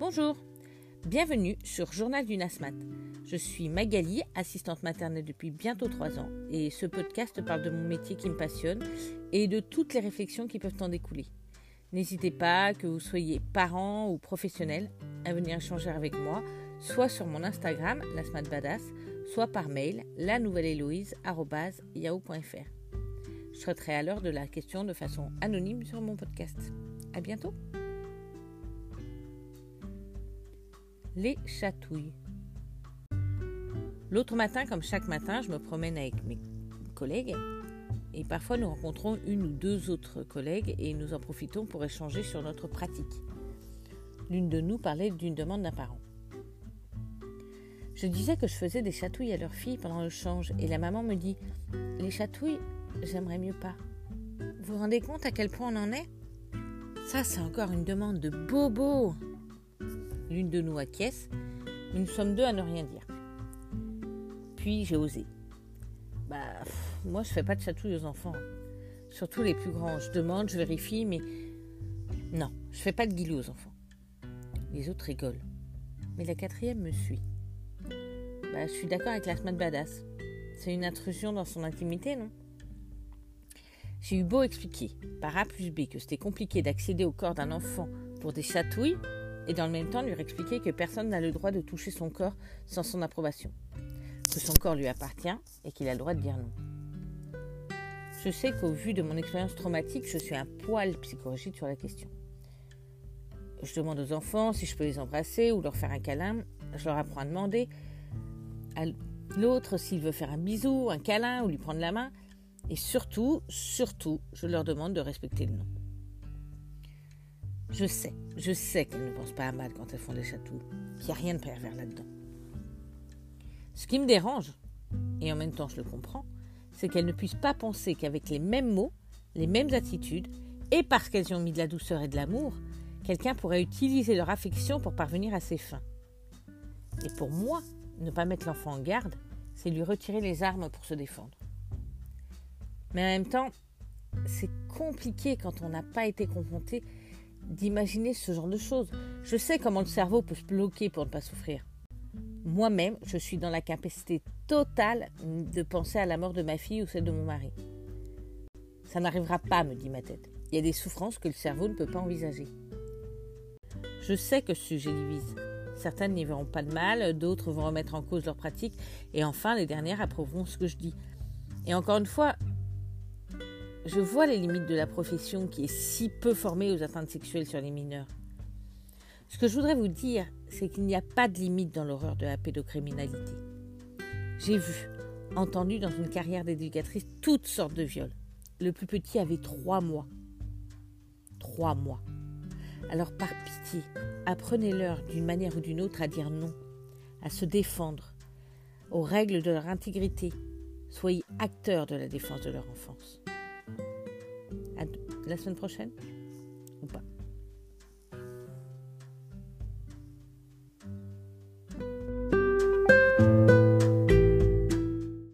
Bonjour, bienvenue sur Journal du NASMAT. Je suis Magali, assistante maternelle depuis bientôt trois ans, et ce podcast parle de mon métier qui me passionne et de toutes les réflexions qui peuvent en découler. N'hésitez pas, que vous soyez parent ou professionnel, à venir échanger avec moi, soit sur mon Instagram, Badass, soit par mail, la nouvelle. Je traiterai l'heure de la question de façon anonyme sur mon podcast. À bientôt! Les chatouilles. L'autre matin, comme chaque matin, je me promène avec mes collègues et parfois nous rencontrons une ou deux autres collègues et nous en profitons pour échanger sur notre pratique. L'une de nous parlait d'une demande d'un parent. Je disais que je faisais des chatouilles à leur fille pendant le change et la maman me dit Les chatouilles, j'aimerais mieux pas. Vous vous rendez compte à quel point on en est? Ça, c'est encore une demande de bobo. L'une de nous acquiesce, mais nous sommes deux à ne rien dire. Puis j'ai osé. Bah, moi, je fais pas de chatouilles aux enfants. Surtout les plus grands. Je demande, je vérifie, mais non, je fais pas de guilou aux enfants. Les autres rigolent. Mais la quatrième me suit. Bah, je suis d'accord avec la semaine badass. C'est une intrusion dans son intimité, non? J'ai eu beau expliquer, par A plus B, que c'était compliqué d'accéder au corps d'un enfant pour des chatouilles, et dans le même temps lui expliquer que personne n'a le droit de toucher son corps sans son approbation, que son corps lui appartient et qu'il a le droit de dire non. Je sais qu'au vu de mon expérience traumatique, je suis un poil psychologique sur la question. Je demande aux enfants si je peux les embrasser ou leur faire un câlin. Je leur apprends à demander à l'autre s'il veut faire un bisou, un câlin ou lui prendre la main. Et surtout, surtout, je leur demande de respecter le nom. Je sais, je sais qu'elles ne pensent pas à mal quand elles font des chatouilles. Il n'y a rien de pervers là-dedans. Ce qui me dérange, et en même temps je le comprends, c'est qu'elles ne puissent pas penser qu'avec les mêmes mots, les mêmes attitudes, et parce qu'elles ont mis de la douceur et de l'amour, quelqu'un pourrait utiliser leur affection pour parvenir à ses fins. Et pour moi, ne pas mettre l'enfant en garde, c'est lui retirer les armes pour se défendre. Mais en même temps, c'est compliqué quand on n'a pas été confronté d'imaginer ce genre de choses. Je sais comment le cerveau peut se bloquer pour ne pas souffrir. Moi-même, je suis dans la capacité totale de penser à la mort de ma fille ou celle de mon mari. Ça n'arrivera pas, me dit ma tête. Il y a des souffrances que le cerveau ne peut pas envisager. Je sais que ce sujet divise. Certaines n'y verront pas de mal, d'autres vont remettre en cause leur pratique, et enfin les dernières approuveront ce que je dis. Et encore une fois, je vois les limites de la profession qui est si peu formée aux atteintes sexuelles sur les mineurs. Ce que je voudrais vous dire, c'est qu'il n'y a pas de limite dans l'horreur de la pédocriminalité. J'ai vu, entendu dans une carrière d'éducatrice toutes sortes de viols. Le plus petit avait trois mois. Trois mois. Alors par pitié, apprenez-leur d'une manière ou d'une autre à dire non, à se défendre, aux règles de leur intégrité. Soyez acteurs de la défense de leur enfance la semaine prochaine ou pas